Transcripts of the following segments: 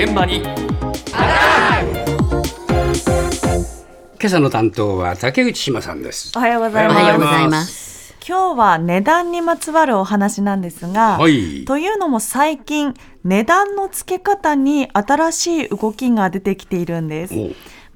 現場に今朝の担当は竹内島さんですおはようございます。おはようございます。今日は値段にまつわるお話なんですが、はいというのも最近値段の付け方に新しい動きが出てきているんです。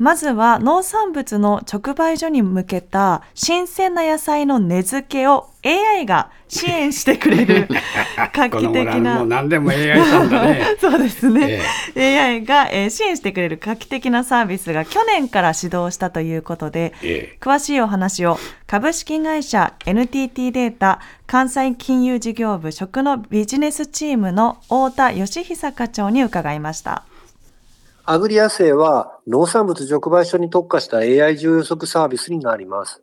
まずは農産物の直売所に向けた新鮮な野菜の値付けを AI が支援してくれる 画こ期的の頃はも何でも AI さんだね。そうですね、AI が、えー支援してくれる画期的なサービスが去年から始動したということで、ええ。詳しいお話を株式会社 NTT データ関西金融事業部食のビジネスチームの太田義久課長に伺いました。アグリアセイは農産物直売所に特化した AI 重予測サービスになります。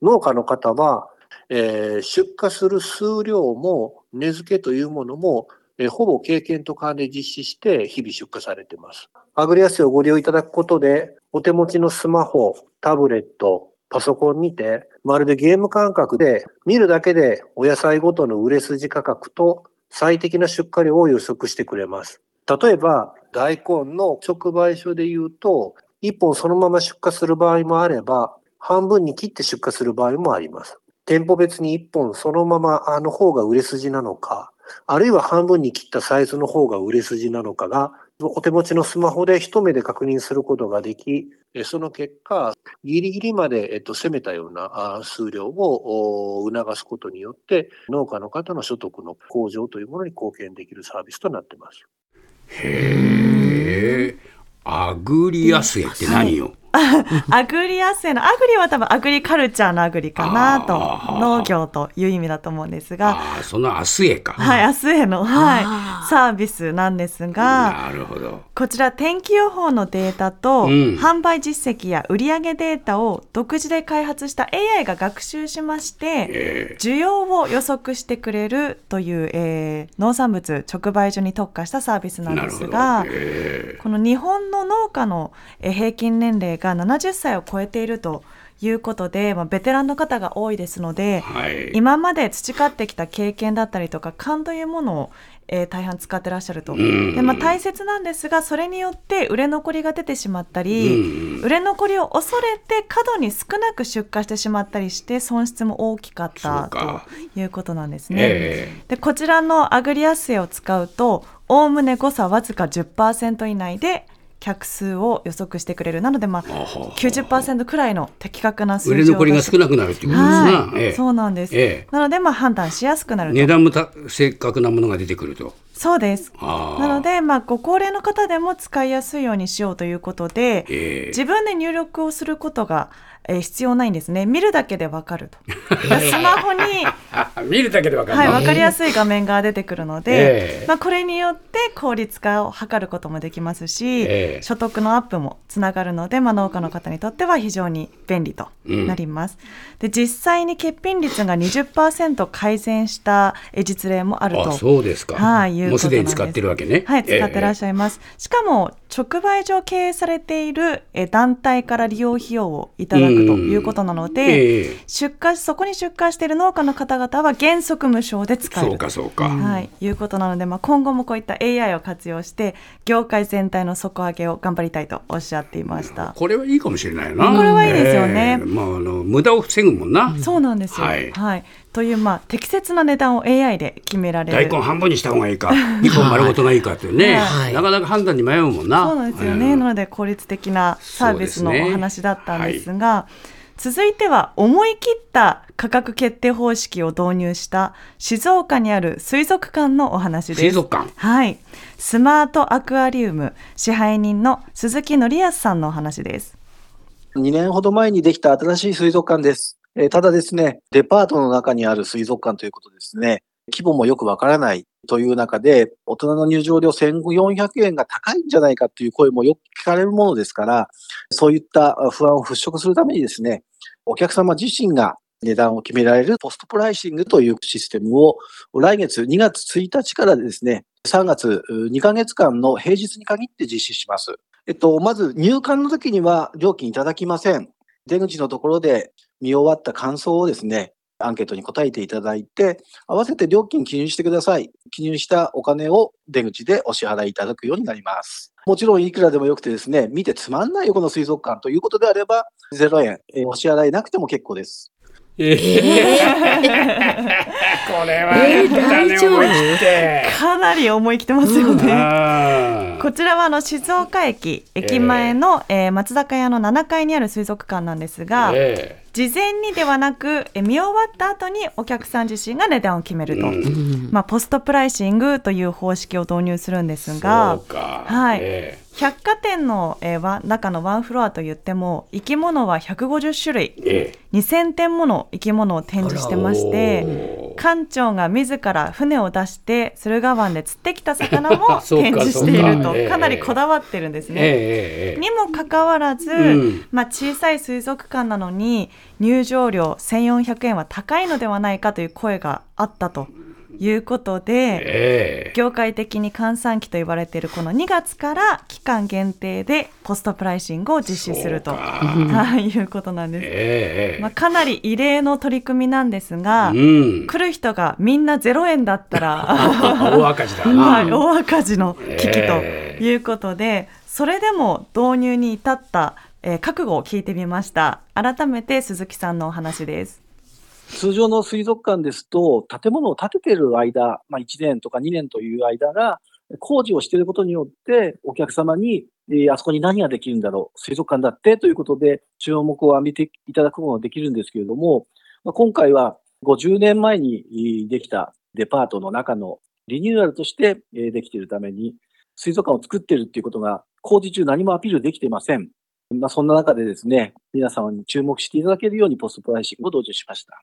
農家の方は、えー出荷する数量も値付けというものも、えーほぼ経験と勘で実施して日々出荷されています。アグリアセイをご利用いただくことで、お手持ちのスマホ、タブレット、パソコンにて、まるでゲーム感覚で見るだけでお野菜ごとの売れ筋価格と最適な出荷量を予測してくれます。例えば、大根の直売所で言うと、1本そのまま出荷する場合もあれば、半分に切って出荷する場合もあります。店舗別に1本そのままあの方が売れ筋なのか、あるいは半分に切ったサイズの方が売れ筋なのかが、お手持ちのスマホで一目で確認することができ、その結果、ギリギリまで、えっと、攻めたような数量を促すことによって、農家の方の所得の向上というものに貢献できるサービスとなっています。へえアグリアスエって何よ、アグリアセのアグリは多分アグリカルチャーのアグリかなと農業という意味だと思うんですが、そのアスエか、はい、明日への、はい、サービスなんですが、なるほど。こちら天気予報のデータと、うん。販売実績や売上データを独自で開発した AI が学習しまして、え需要を予測してくれるという、えー農産物直売所に特化したサービスなんですが、え。この日本の農家のえー平均年齢が70歳を超えているということで、まあ、ベテランの方が多いですので、えはい。今まで培ってきた経験だったりとか勘というものを、えー大半使ってらっしゃると。ん。でまあ、大切なんですがそれによって売れ残りが出てしまったり、うん売れ残りを恐れて過度に少なく出荷してしまったりして損失も大きかったということなんですね。えでこちらのアグリアスエを使うとおおむね誤差わずか10%以内で客数を予測してくれる。なので、まあ、ほうほう90%くらいの的確な数売れ残りが少なくなるっていうことですな、はい、ええ。そうなんです、ええ。なので、まあ、判断しやすくなると、値段もた正確なものが出てくると。そうです。なので、まあ、ご高齢の方でも使いやすいようにしようということで、ええ。自分で入力をすることが、えー必要ないんですね。見るだけでわかると。スマホにあ 見るだけでわかるはい、の、分かりやすい画面が出てくるので、ええ。まあ、これによって効率化を図ることもできますし、ええ。所得のアップもつながるので、まあ、農家の方にとっては非常に便利となります。で実際に欠品率が20%改善したえ実例もあると。あそうですか、はい、いうもうことなんです。すでに使ってるわけね。はい、使ってらっしゃいます。しかも、直売所を経営されているえ団体から利用費用をいただくということなので、ええ。出荷そこに出荷している農家の方々は原則無償で使えるそうかそうか、はい、いうことなので、まあ、今後もこういった AI を活用して業界全体の底上げを頑張りたいとおっしゃっていました。これはいいかもしれないな。これはいいですよね。ええ。まああの無駄を防ぐもんな、そうなんですよ、ははいいという、まあ、適切な値段を AI で決められる。大根半分にした方がいいか 一本丸ごとがいいかっていうね、はい。なかなか判断に迷うもんな。そうなんですよね、うんなので効率的なサービスのお話だったんですが続いては思い切った価格決定方式を導入した静岡にある水族館のお話です。水族館？はい。スマートアクアリウム支配人の鈴木則康さんのお話です。2年ほど前にできた新しい水族館です。えただですね、デパートの中にある水族館ということですね、規模もよくわからないという中で、大人の入場料1400円が高いんじゃないかという声もよく聞かれるものですから、そういった不安を払拭するためにですね、お客様自身が値段を決められるポストプライシングというシステムを来月2月1日からですね、3月2ヶ月間の平日に限って実施します。えっと、まず入館の時には料金いただきません。出口のところで見終わった感想をですね、アンケートに答えていただいて、合わせて料金記入してください。記入したお金を出口でお支払いいただくようになります。もちろんいくらでもよくてですね、見てつまんないよ、この水族館ということであれば、0円、えお支払いなくても結構です。えー、これは、ね、えー、大丈夫？かなり思い切ってますよね。こちらはあの静岡駅駅前の、えー、えー、松坂屋の7階にある水族館なんですが、えー、事前にではなくえ見終わった後にお客さん自身が値段を決めると、うん、まあ、ポストプライシングという方式を導入するんですが、はい、えー百貨店の、えー、中のワンフロアといっても生き物は150種類、ええ、2000点もの生き物を展示してまして館長が自ら船を出して駿河湾で釣ってきた魚も 展示しているとかなりこだわってるんですね。え、にもかかわらず、うん、まあ、小さい水族館なのに入場料1400円は高いのではないかという声があったと。いうことで、えー、業界的に閑散期と言われているこの2月から期間限定でポストプライシングを実施すると、はい、いうことなんです、えー、まあ、かなり異例の取り組みなんですが、うん、来る人がみんな0円だったら 大赤字だな、はい、大赤字の危機ということで、えー、それでも導入に至った、えー、覚悟を聞いてみました。改めて鈴木さんのお話です通常の水族館ですと、建物を建てている間、まあ、1年とか2年という間が、工事をしていることによって、お客様に、えー、あそこに何ができるんだろう、水族館だってということで、注目を浴びていただくことができるんですけれども、まあ、今回は50年前にできたデパートの中のリニューアルとしてできているために、水族館を作っているっていうことが工事中何もアピールできていません。まあ、そんな中でですね、皆様に注目していただけるようにポストプライシングを導入しました。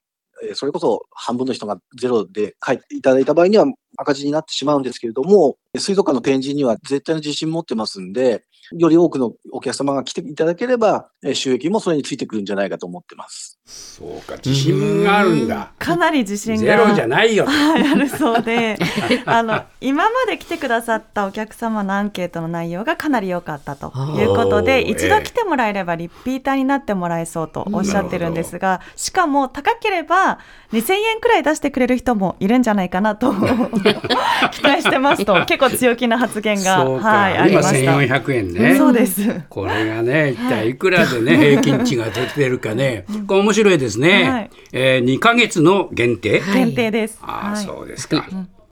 それこそ半分の人がゼロで書いていただいた場合には赤字になってしまうんですけれども、水族館の展示には絶対の自信持ってますんで、より多くのお客様が来ていただければ、収益もそれについてくるんじゃないかと思ってます。そうか、自信があるんだ。かなり自信が。ゼロじゃないよ。はい、あるそうで、あの、今まで来てくださったお客様のアンケートの内容がかなり良かったということで、一度来てもらえればリピーターになってもらえそうとおっしゃってるんですが、しかも高ければ2000円くらい出してくれる人もいるんじゃないかなと 期待してますと、結構強気な発言が、はい、ありました。今1400円ね。そうです。これがね、一体いくらでね、平均値が出てるかね、これ面白いですね。はい、えー、2か月の限定？限定です。ああ、そうですか。